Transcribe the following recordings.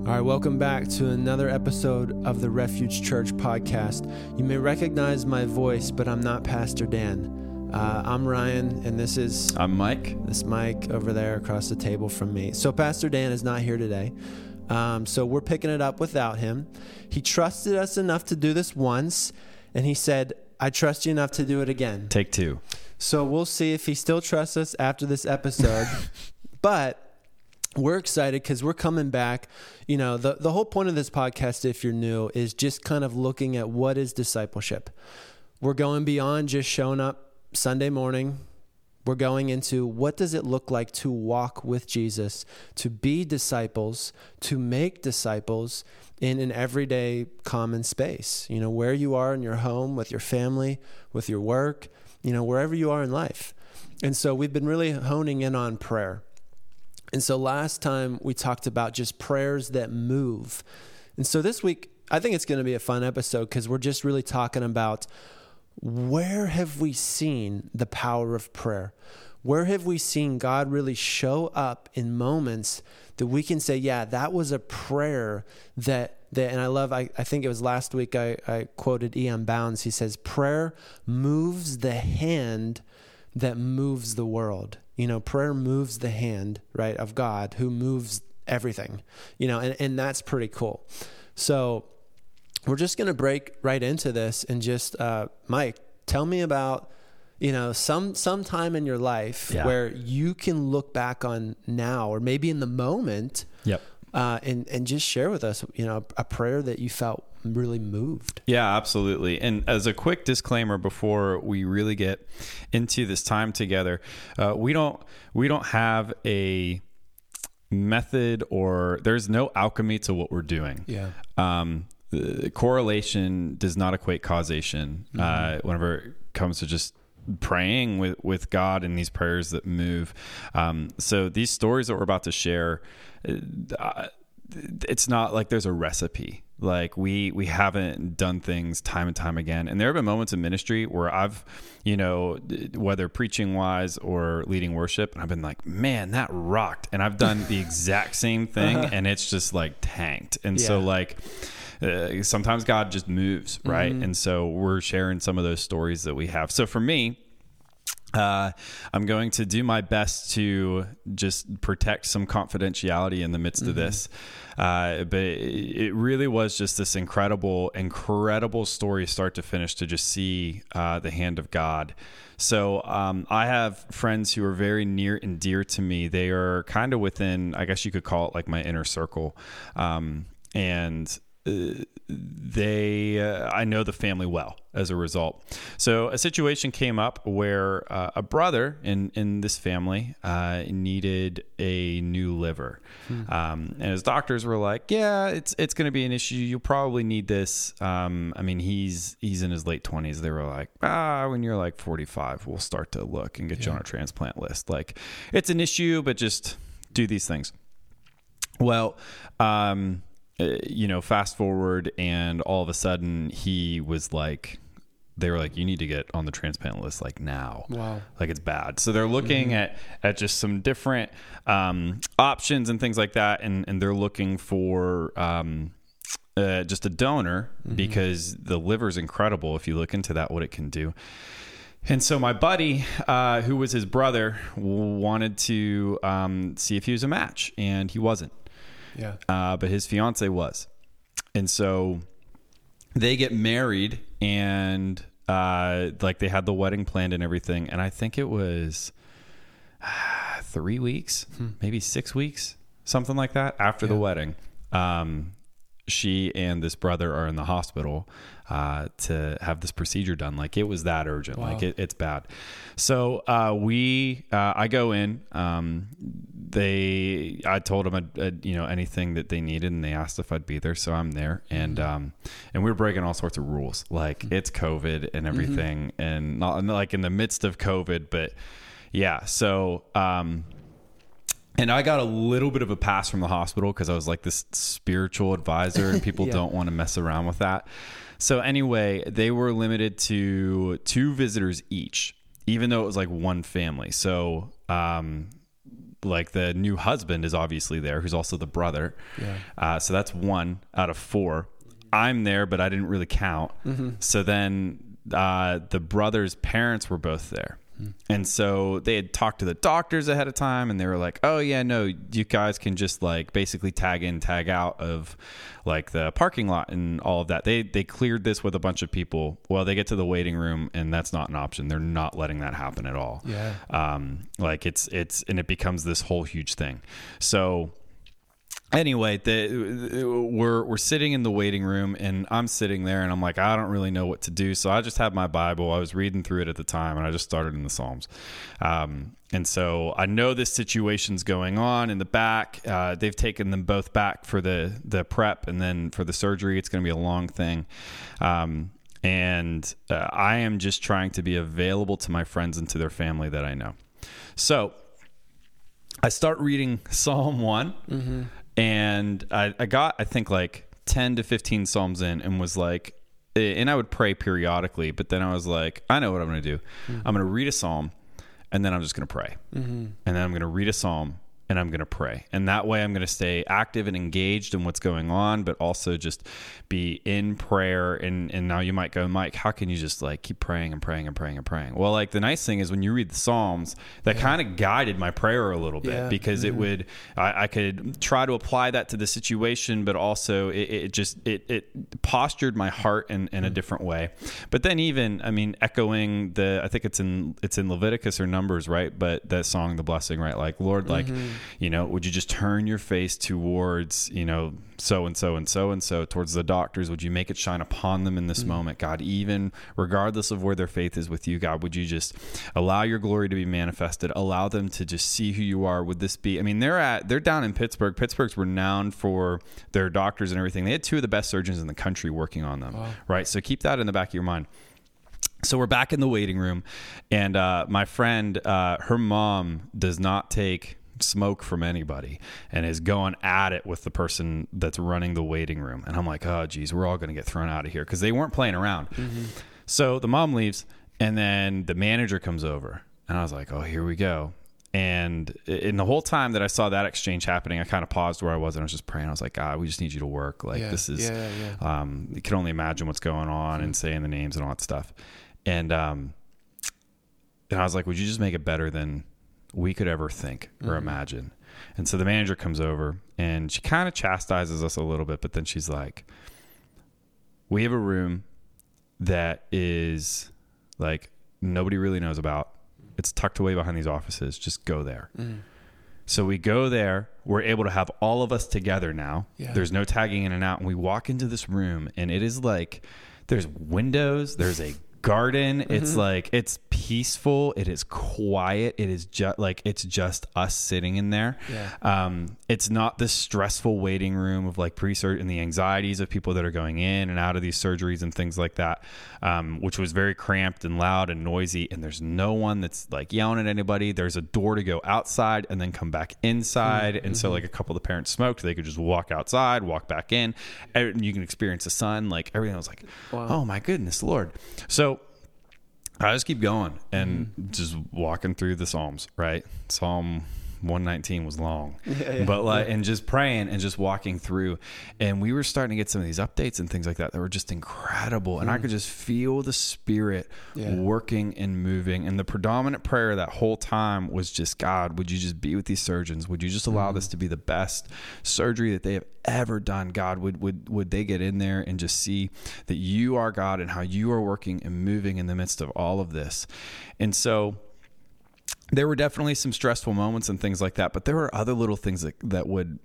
All right, welcome back to another episode of the Refuge Church podcast. You may recognize my voice, but I'm not Pastor Dan. Uh, I'm Ryan, and this is I'm Mike. this Mike over there across the table from me. So Pastor Dan is not here today. Um, so we're picking it up without him. He trusted us enough to do this once, and he said, I trust you enough to do it again. Take two. So we'll see if he still trusts us after this episode. but we're excited because we're coming back. You know, the, the whole point of this podcast, if you're new, is just kind of looking at what is discipleship. We're going beyond just showing up Sunday morning. We're going into what does it look like to walk with Jesus, to be disciples, to make disciples in an everyday common space. You know, where you are in your home, with your family, with your work, you know, wherever you are in life. And so we've been really honing in on prayer. And so last time we talked about just prayers that move. And so this week, I think it's going to be a fun episode because we're just really talking about where have we seen the power of prayer? Where have we seen God really show up in moments that we can say, yeah, that was a prayer that, that and I love, I, I think it was last week I, I quoted E.M. Bounds. He says, prayer moves the hand that moves the world. You know, prayer moves the hand, right, of God who moves everything, you know, and, and that's pretty cool. So we're just going to break right into this and just, uh, Mike, tell me about, you know, some, some time in your life Yeah. where you can look back on now or maybe in the moment Yep. uh, and, and just share with us, you know, a prayer that you felt really moved. Yeah, absolutely. And as a quick disclaimer before we really get into this time together, uh, we don't we don't have a method or there's no alchemy to what we're doing. Yeah. Um, the correlation does not equate causation. Uh, whenever it comes to just praying with, with God and these prayers that move. Um, so these stories that we're about to share, uh, it's not like there's a recipe. Like we we haven't done things time and time again, and there have been moments in ministry where I've, you know, whether preaching wise or leading worship, and I've been like, man, that rocked, and I've done the exact same thing, and it's just like tanked, and so like. Uh, sometimes God just moves, right? Mm-hmm. And so we're sharing some of those stories that we have. So for me, uh, I'm going to do my best to just protect some confidentiality in the midst of this. Uh, but it, it really was just this incredible, incredible story, start to finish, to just see uh, the hand of God. So um, I have friends who are very near and dear to me. They are kind of within, I guess you could call it like my inner circle. Um, and they uh, i know the family well as a result. So a situation came up where uh, a brother in in this family uh, needed a new liver. Um, and his doctors were like yeah it's it's going to be an issue. You'll probably need this. Um, i mean he's he's in his late 20s they were like ah when you're like 45 we'll start to look and get you on a transplant list. Like it's an issue but just do these things. Well, um, you know, fast forward, and all of a sudden he was like, they were like, you need to get on the transplant list like now. Wow. Like it's bad. So they're looking at at just some different um, options and things like that, and and they're looking for. Um, uh, just a donor because the liver's incredible if you look into that what it can do and so my buddy, uh, who was his brother, wanted to um, see if he was a match, and he wasn't. Yeah. Uh, but his fiance was, and so they get married, and uh, like they had the wedding planned and everything. And I think it was uh, three weeks, maybe six weeks, something like that after the wedding. Um, she and this brother are in the hospital uh, to have this procedure done. Like it was that urgent. Wow. Like it, it's bad. So uh, we, uh, I go in. Um, they, I told them, I'd, I'd, you know, anything that they needed, and they asked if I'd be there. So I'm there, and um, and we were breaking all sorts of rules. Like it's COVID and everything, and not like in the midst of COVID, but yeah. So. Um, and I got a little bit of a pass from the hospital because I was like this spiritual advisor, and people Yeah. don't want to mess around with that. So anyway, they were limited to two visitors each, even though it was like one family. So um, like the new husband is obviously there, who's also the brother. Yeah. Uh, so that's one out of four. I'm there, but I didn't really count. So then uh, the brother's parents were both there. And so they had talked to the doctors ahead of time and they were like, oh, yeah, no, you guys can just like basically tag in, tag out of like the parking lot and all of that. They, they cleared this with a bunch of people. Well, they get to the waiting room and that's not an option. They're not letting that happen at all Yeah. um, like it's it's and it becomes this whole huge thing so anyway the, we're we're sitting in the waiting room and i'm sitting there and i'm like i don't really know what to do. So i just have my bible. I was reading through it at the time and i just started in the psalms. Um, and so i know this situation's going on in the back. Uh, they've taken them both back for the the prep and then for the surgery. It's going to be a long thing. Um, and uh, I am just trying to be available to my friends and to their family that I know. So I start reading Psalm one, and I, I got I think like ten to fifteen psalms in, and was like, and I would pray periodically, but then I was like, I know what I'm going to do. Mm-hmm. I'm going to read a psalm, and then I'm just going to pray, mm-hmm. and then I'm going to read a psalm, and I'm going to pray. And that way I'm going to stay active and engaged in what's going on, but also just be in prayer. And, and now you might go, Mike, how can you just like keep praying and praying and praying and praying? Well, like the nice thing is when you read the Psalms, that kind of guided my prayer a little bit Yeah. because it mm-hmm. would, I, I could try to apply that to the situation, but also it, it just, it, it postured my heart in, in a mm-hmm. different way. But then even, I mean, echoing the, I think it's in, it's in Leviticus or Numbers, right? But that song, the blessing, right? Like, Lord, like, mm-hmm. You know, would you just turn your face towards, you know, so and so and so and so towards the doctors? Would you make it shine upon them in this moment, God? Even regardless of where their faith is with you, God, would you just allow your glory to be manifested? Allow them to just see who you are. Would this be? I mean, they're at they're down in Pittsburgh. Pittsburgh's renowned for their doctors and everything. They had two of the best surgeons in the country working on them, right? So keep that in the back of your mind. So we're back in the waiting room, and uh, my friend, uh, her mom does not take smoke from anybody and is going at it with the person that's running the waiting room. And I'm like, oh, geez, we're all going to get thrown out of here because they weren't playing around. So the mom leaves, and then the manager comes over, and I was like, oh, here we go. And in the whole time that I saw that exchange happening, I kind of paused where I was and I was just praying. I was like, God, we just need you to work. Like, Yeah, this is, yeah, yeah. um, you can only imagine what's going on and saying the names and all that stuff. And, um, and I was like, would you just make it better than we could ever think or mm-hmm. imagine? And so the manager comes over and she kind of chastises us a little bit, but then she's like, we have a room that is like nobody really knows about. It's tucked away behind these offices. Just go there. Mm. So we go there. We're able to have all of us together now. Yeah. There's no tagging in and out. And we walk into this room, and it is like there's windows, there's a garden. It's like it's peaceful. It is quiet. It is just like it's just us sitting in there. Yeah. Um, it's not this stressful waiting room of like pre-surgery and the anxieties of people that are going in and out of these surgeries and things like that, um, which was very cramped and loud and noisy. And there's no one that's like yelling at anybody. There's a door to go outside and then come back inside. And so like a couple of the parents smoked, they could just walk outside, walk back in, and you can experience the sun. Like everything was like, oh my goodness, Lord. So I just keep going and mm-hmm. just walking through the Psalms, right? Psalm 119 was long, but like, and just praying and just walking through. And we were starting to get some of these updates and things like that that were just incredible. And I mm. could just feel the Spirit Yeah. working and moving. And the predominant prayer that whole time was just, God, would you just be with these surgeons? Would you just allow this mm. to be the best surgery that they have ever done? God, would, would, would they get in there and just see that you are God and how you are working and moving in the midst of all of this? And so, there were definitely some stressful moments and things like that, but there were other little things that, that would,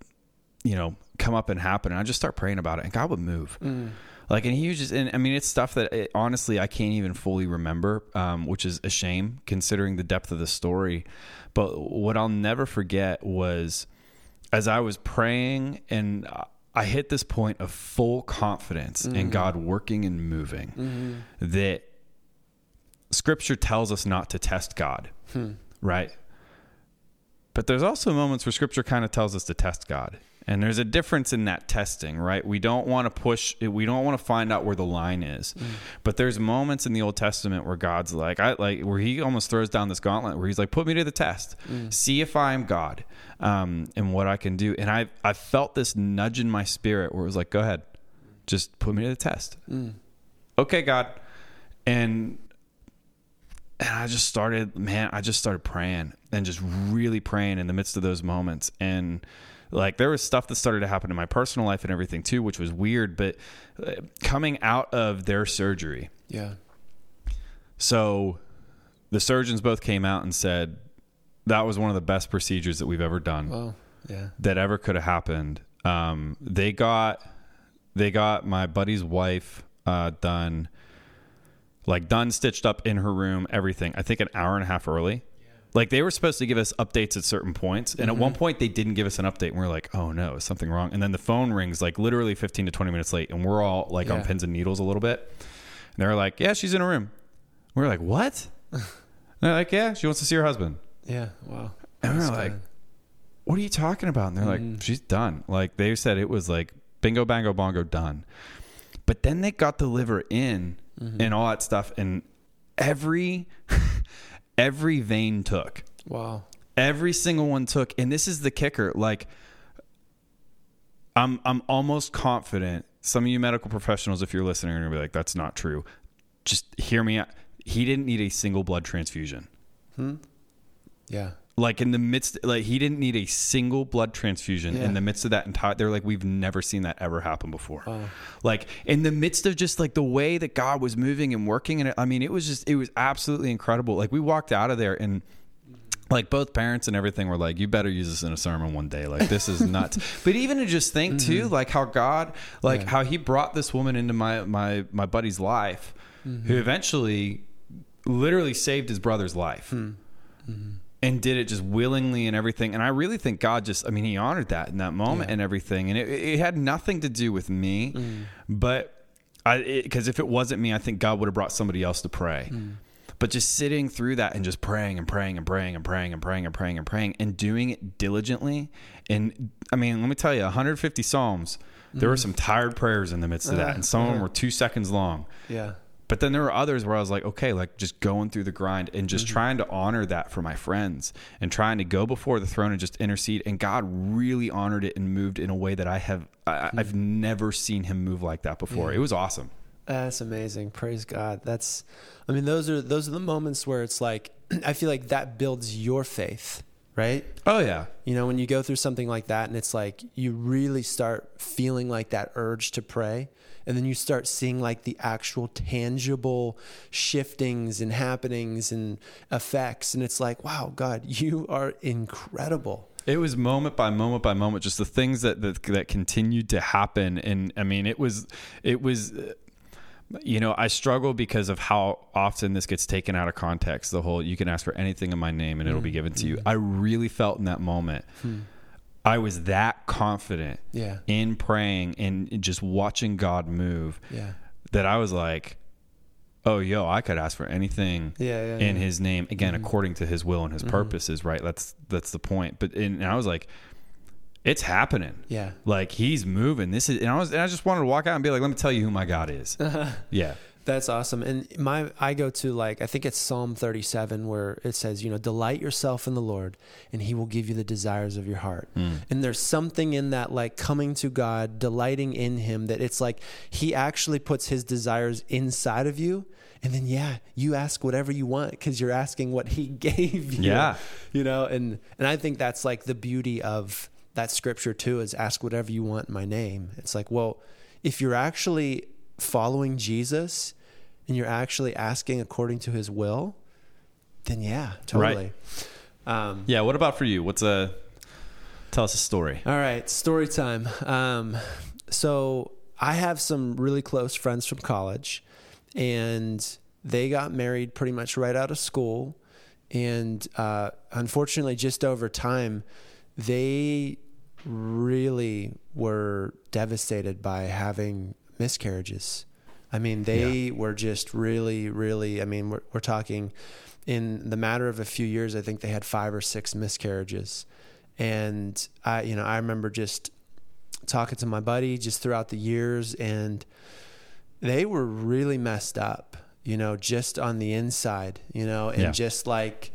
you know, come up and happen. And I just start praying about it and God would move. Mm. Like, and he was just, and I mean, it's stuff that it, honestly I can't even fully remember, um, which is a shame considering the depth of the story. But what I'll never forget was as I was praying and I hit this point of full confidence in mm. God working and moving mm-hmm. that scripture tells us not to test God, hmm. Right? But there's also moments where scripture kind of tells us to test God. And there's a difference in that testing, right? We don't want to push, we don't want to find out where the line is. Mm. But there's moments in the Old Testament where God's like, I like, where he almost throws down this gauntlet where he's like, put me to the test, Mm. see if I am God um, and what I can do. And I, I felt this nudge in my spirit where it was like, go ahead, just put me to the test. Mm. Okay, God. And and I just started, man, I just started praying and just really praying in the midst of those moments. And like there was stuff that started to happen in my personal life and everything too, which was weird. But uh, coming out of their surgery, Yeah. so the surgeons both came out and said that was one of the best procedures that we've ever done Well, yeah. that ever could have happened. Um, they got they got my buddy's wife uh, done, like done, stitched up in her room, everything. I think an hour and a half early. Like they were supposed to give us updates at certain points, and at one point they didn't give us an update, and we are like, "Oh no, is something wrong?" And then the phone rings like literally fifteen to twenty minutes late, and we're all like on pins and needles a little bit. And they're like, "Yeah, she's in a room." We're like, "What?" And they're like, "Yeah, she wants to see her husband." Yeah. Wow. And we're like, what are you talking about? And they're Mm-hmm. like, she's done. Like they said it was like bingo, bango, bongo, done. But then they got the liver in Mm-hmm. and all that stuff. And every, every vein took. wow. Every single one took. And this is the kicker. Like, I'm, I'm almost confident. Some of you medical professionals, if you're listening, are going to be like, that's not true. Just hear me out. He didn't need a single blood transfusion Hmm. Yeah. Like in the midst like he didn't need a single blood transfusion Yeah. in the midst of that entire they're like we've never seen that ever happen before. Like in the midst of just like the way that god was moving and working and it, i mean it was just it was absolutely incredible. Like we walked out of there and like both parents and everything were like you better use this in a sermon one day. Like this is nuts. But even to just think mm-hmm. too like how god like Yeah. how he brought this woman into my my my buddy's life who mm-hmm. eventually literally saved his brother's life hmm. mm-hmm. And did it just willingly and everything. And I really think God just, I mean, he honored that in that moment Yeah. and everything. And it, it had nothing to do with me, mm. but I, because if it wasn't me, I think God would have brought somebody else to pray. Mm. But just sitting through that and just praying and praying and praying and praying and praying and praying and praying and doing it diligently. And I mean, let me tell you, 150 Psalms, there were mm. some tired prayers in the midst of that. Uh, and some of them were two seconds long. Yeah. But then there were others where I was like, okay, like just going through the grind and just mm-hmm. trying to honor that for my friends and trying to go before the throne and just intercede. And God really honored it and moved in a way that I have, I, I've mm-hmm. never seen him move like that before. Mm-hmm. It was awesome. That's amazing. Praise God. That's I mean those are those are the moments where it's like I feel like that builds your faith, right? Oh yeah. You know, when you go through something like that and it's like you really start feeling like that urge to pray and then you start seeing like the actual tangible shiftings and happenings and effects and it's like, wow, God, you are incredible. It was moment by moment by moment, just the things that that, that continued to happen, and I mean, it was it was. uh, You know, I struggle because of how often this gets taken out of context. The whole "you can ask for anything in my name and it'll be mm. given to you." Mm. I really felt in that moment, hmm. I was that confident Yeah. in praying and just watching God move Yeah. that I was like, "Oh, yo, I could ask for anything Yeah, yeah, in. His name again, mm-hmm. according to His will and His mm-hmm. purposes." Right? That's that's the point. But and, and I was like, "It's happening." Yeah. Like He's moving. This is, and I was, and I just wanted to walk out and be like, "Let me tell you who my God is." yeah. That's awesome. And my I go to like I think it's Psalm 37 where it says, you know, delight yourself in the Lord and he will give you the desires of your heart. Hmm. And there's something in that like coming to God, delighting in him that it's like he actually puts his desires inside of you and then yeah, you ask whatever you want cuz you're asking what he gave you. Yeah. You know, and and I think that's like the beauty of that scripture too is ask whatever you want in my name. It's like, well, if you're actually following Jesus and you're actually asking according to his will, then yeah, totally. Um, Yeah. What about for you? What's a tell us a story? all right, story time. Um, so I have some really close friends from college, and they got married pretty much right out of school. And uh, unfortunately, just over time, they really were devastated by having miscarriages. I mean, they were just really, really. I mean, we're, we're talking in the matter of a few years. I think they had five or six miscarriages, and I, you know, I remember just talking to my buddy just throughout the years, and they were really messed up, you know, just on the inside, you know, and Yeah. just like,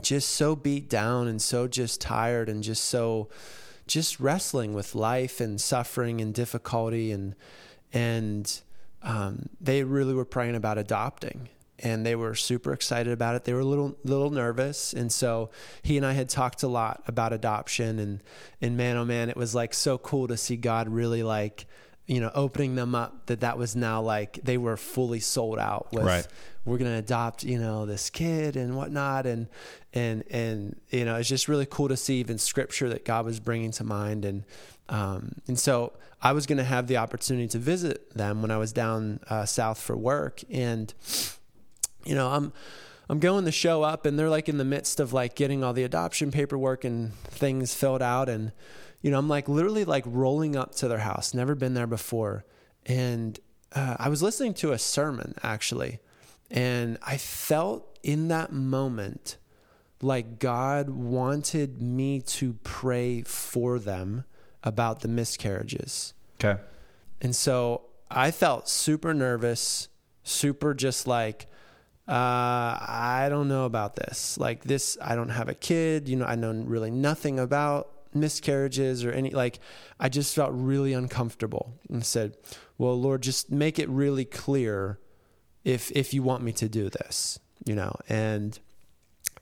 just so beat down and so just tired and just so, just wrestling with life and suffering and difficulty and, and, um, they really were praying about adopting and they were super excited about it. They were a little little nervous, and so he and I had talked a lot about adoption. And and man, oh man, it was like so cool to see God really like you know opening them up that that was now like they were fully sold out with Right. We're gonna adopt you know this kid and whatnot. And and and you know it's just really cool to see even scripture that God was bringing to mind. And um, and so I was gonna have the opportunity to visit them when I was down uh, south for work. And you know, I'm I'm going to show up and they're like in the midst of like getting all the adoption paperwork and things filled out. And you know, I'm like literally like rolling up to their house, never been there before. And uh, I was listening to a sermon actually, and I felt in that moment like God wanted me to pray for them about the miscarriages. Okay. And so I felt super nervous, super just like, uh, I don't know about this. Like this, I don't have a kid. You know, I know really nothing about miscarriages or any, like, I just felt really uncomfortable and said, well, Lord, just make it really clear if, if you want me to do this, you know, and,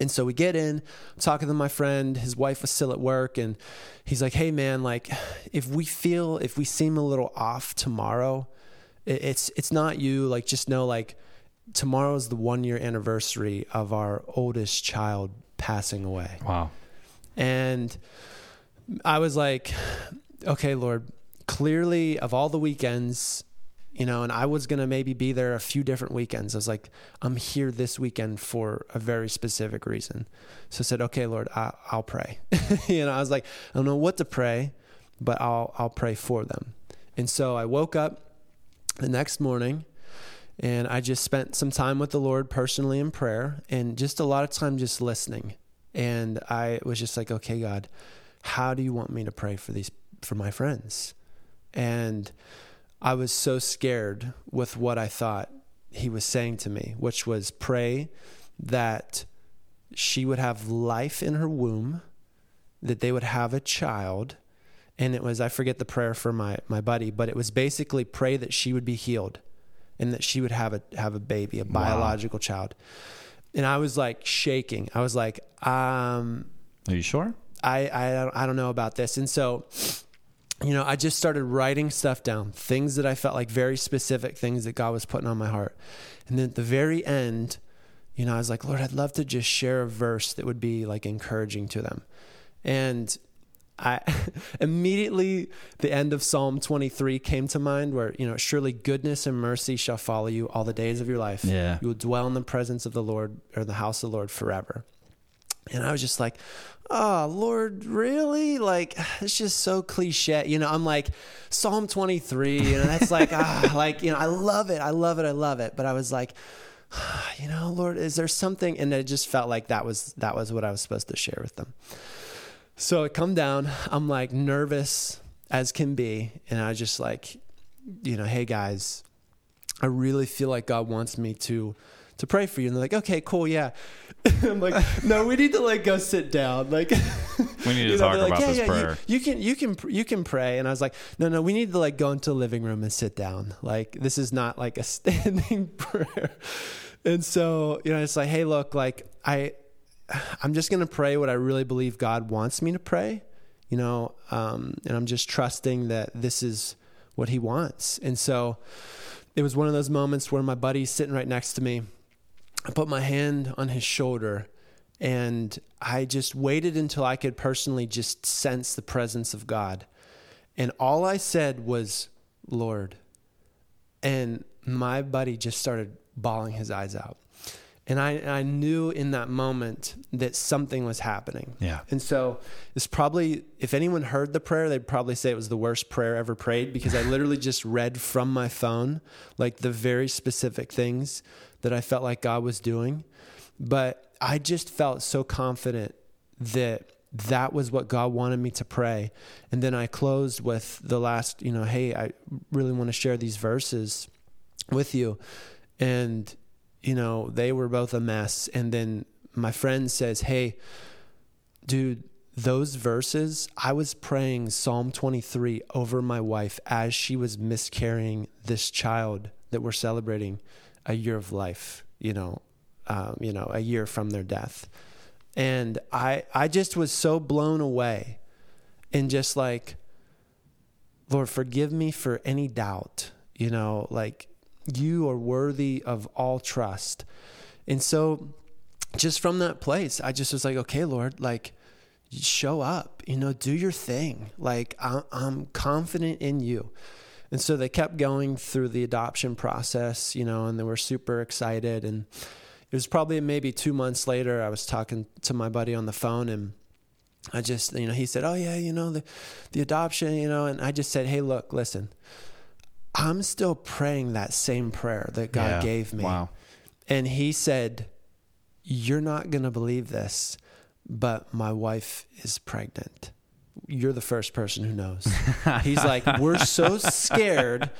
and so we get in, talking to my friend, his wife was still at work, and he's like, Hey man, like if we feel if we seem a little off tomorrow, it's it's not you. Like just know like tomorrow is the one year anniversary of our oldest child passing away. Wow. And I was like, okay, Lord, clearly of all the weekends, you know, and I was going to maybe be there a few different weekends. I was like, I'm here this weekend for a very specific reason. So I said, okay, Lord, I, I'll pray. you know, I was like, I don't know what to pray, but I'll, I'll pray for them. And so I woke up the next morning and I just spent some time with the Lord personally in prayer and just a lot of time just listening. And I was just like, okay, God, how do you want me to pray for these, for my friends? And I was so scared with what I thought he was saying to me, which was pray that she would have life in her womb, that they would have a child. And it was, I forget the prayer for my, my buddy, but it was basically pray that she would be healed and that she would have a, have a baby, a biological child. And I was like shaking. I was like, um, Are you sure? I, I, I don't know about this. And so, you know, I just started writing stuff down, things that I felt like very specific things that God was putting on my heart. And then at the very end, you know, I was like, Lord, I'd love to just share a verse that would be like encouraging to them. And I immediately the end of Psalm 23 came to mind where, you know, surely goodness and mercy shall follow you all the days of your life. Yeah. You will dwell in the presence of the Lord or the house of the Lord forever. And I was just like, oh, Lord, really? Like, it's just so cliche. You know, I'm like, Psalm 23, you know, that's like, ah, like, you know, I love it. I love it. I love it. But I was like, you know, Lord, is there something? And it just felt like that was, that was what I was supposed to share with them. So I come down, I'm like nervous as can be. And I just like, you know, hey guys, I really feel like God wants me to to pray for you. And they're like, okay, cool, yeah. I'm like, no, we need to like go sit down. Like We need to you talk they're about this you- prayer. You, can you can you can pray. And I was like, no, no, we need to like go into the living room and sit down. Like this is not like a standing prayer. And so, you know, it's like, hey, look, like I I'm just gonna pray what I really believe God wants me to pray, you know, um, and I'm just trusting that this is what He wants. And so, it was one of those moments where my buddy's sitting right next to me. I put my hand on his shoulder, and I just waited until I could personally just sense the presence of God. And all I said was, "Lord," and my buddy just started bawling his eyes out. And I, I knew in that moment that something was happening. Yeah. And so it's probably, if anyone heard the prayer, they'd probably say it was the worst prayer ever prayed because I literally just read from my phone, like the very specific things that I felt like God was doing. But I just felt so confident that that was what God wanted me to pray. And then I closed with the last, you know, hey, I really want to share these verses with you. And, you know, they were both a mess. And then my friend says, hey, dude, those verses, I was praying Psalm 23 over my wife as she was miscarrying this child that we're celebrating a year of life, you know, um, you know, a year from their death. And I, I just was so blown away and just like, Lord, forgive me for any doubt, you know, like you are worthy of all trust. And so just from that place, I just was like, okay, Lord, like, show up, you know, do your thing. Like, I'm confident in you. And so they kept going through the adoption process, you know, and they were super excited. And it was probably maybe two months later, I was talking to my buddy on the phone and I just, you know, he said, Oh, yeah, you know, the, the adoption, you know, and I just said, Hey, look, listen, I'm still praying that same prayer that God yeah. gave me. Wow. And he said, You're not going to believe this but my wife is pregnant. You're the first person who knows. He's like, we're so scared.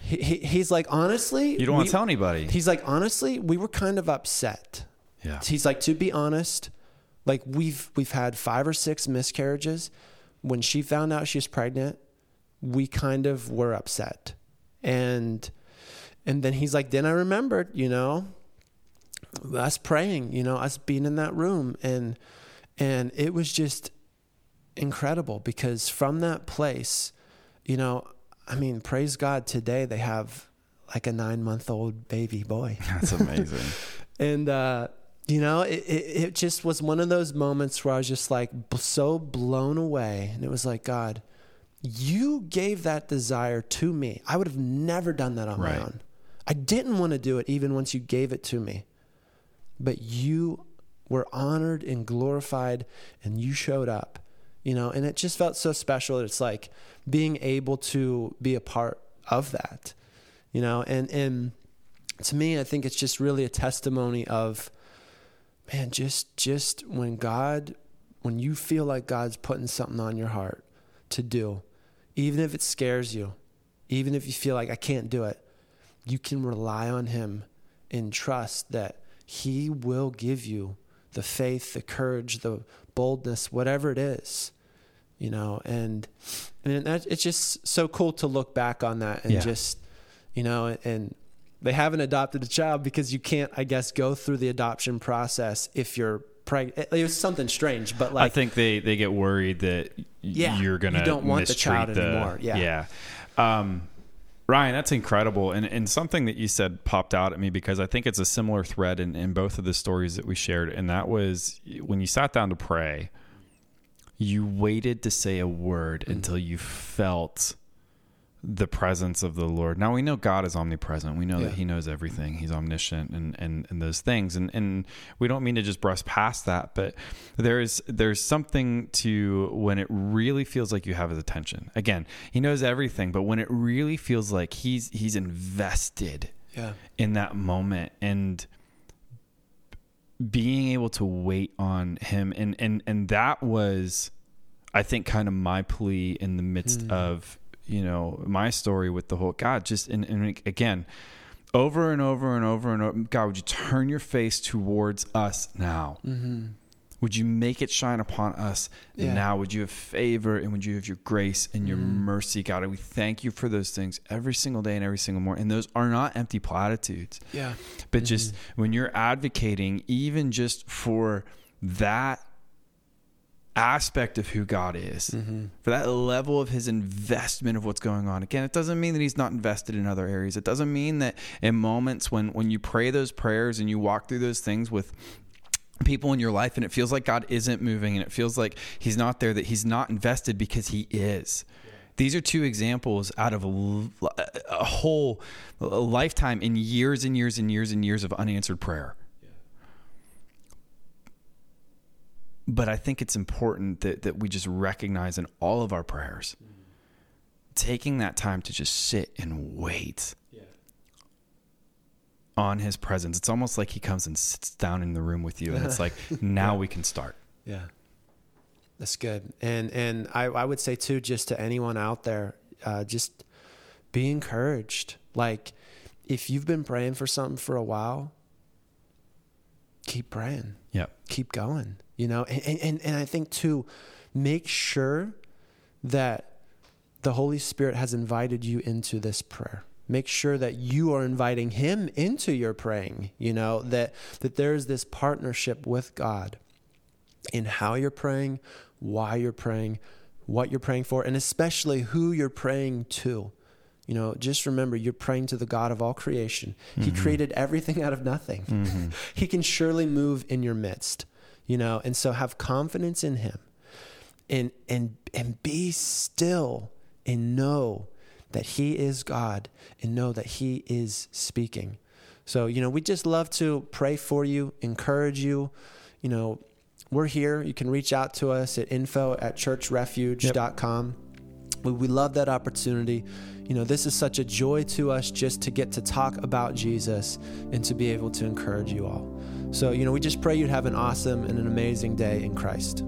He, he, he's like, honestly, you don't want to tell anybody. He's like, honestly, we were kind of upset. Yeah. He's like, to be honest, like we've we've had five or six miscarriages. When she found out she was pregnant, we kind of were upset, and and then he's like, then I remembered, you know, us praying, you know, us being in that room and and it was just incredible because from that place, you know, I mean, praise God today they have like a 9-month-old baby boy. That's amazing. and uh you know, it, it, it just was one of those moments where I was just like so blown away. And it was like, God, you gave that desire to me. I would have never done that on right. my own. I didn't want to do it even once you gave it to me but you were honored and glorified and you showed up you know and it just felt so special it's like being able to be a part of that you know and and to me i think it's just really a testimony of man just just when god when you feel like god's putting something on your heart to do even if it scares you even if you feel like i can't do it you can rely on him and trust that he will give you the faith, the courage, the boldness, whatever it is, you know, and, and that, it's just so cool to look back on that and yeah. just, you know, and they haven't adopted a child because you can't, I guess, go through the adoption process if you're pregnant. It was something strange, but like, I think they, they get worried that yeah, you're going to, you don't want the child the, anymore. Yeah. Yeah. Um, Ryan, that's incredible. And, and something that you said popped out at me because I think it's a similar thread in, in both of the stories that we shared. And that was when you sat down to pray, you waited to say a word mm-hmm. until you felt the presence of the Lord. Now we know God is omnipresent. We know yeah. that He knows everything. He's omniscient and, and, and those things. And and we don't mean to just brush past that, but there's there's something to when it really feels like you have His attention. Again, He knows everything, but when it really feels like He's He's invested yeah. in that moment and being able to wait on Him and and and that was I think kind of my plea in the midst mm. of you know my story with the whole God just and, and again over and over and over and over God would you turn your face towards us now mm-hmm. would you make it shine upon us yeah. now would you have favor and would you have your grace and your mm-hmm. mercy God and we thank you for those things every single day and every single morning and those are not empty platitudes yeah but mm-hmm. just when you're advocating even just for that aspect of who God is, mm-hmm. for that level of his investment of what's going on. Again, it doesn't mean that he's not invested in other areas. It doesn't mean that in moments when when you pray those prayers and you walk through those things with people in your life and it feels like God isn't moving and it feels like he's not there that he's not invested because he is. These are two examples out of a, a whole a lifetime in years and years and years and years of unanswered prayer. But I think it's important that, that we just recognize in all of our prayers, mm-hmm. taking that time to just sit and wait yeah. on his presence. It's almost like he comes and sits down in the room with you, and it's like, now yeah. we can start. Yeah. That's good. And and I, I would say too, just to anyone out there, uh, just be encouraged. Like if you've been praying for something for a while, keep praying. Yeah. Keep going. You know, and, and, and I think too, make sure that the Holy Spirit has invited you into this prayer. Make sure that you are inviting him into your praying, you know, that that there's this partnership with God in how you're praying, why you're praying, what you're praying for, and especially who you're praying to. You know, just remember you're praying to the God of all creation. Mm-hmm. He created everything out of nothing. Mm-hmm. he can surely move in your midst, you know, and so have confidence in him. And and and be still and know that he is God and know that he is speaking. So, you know, we just love to pray for you, encourage you, you know, we're here. You can reach out to us at info at churchrefuge.com. Yep. We, we love that opportunity. You know, this is such a joy to us just to get to talk about Jesus and to be able to encourage you all. So, you know, we just pray you'd have an awesome and an amazing day in Christ.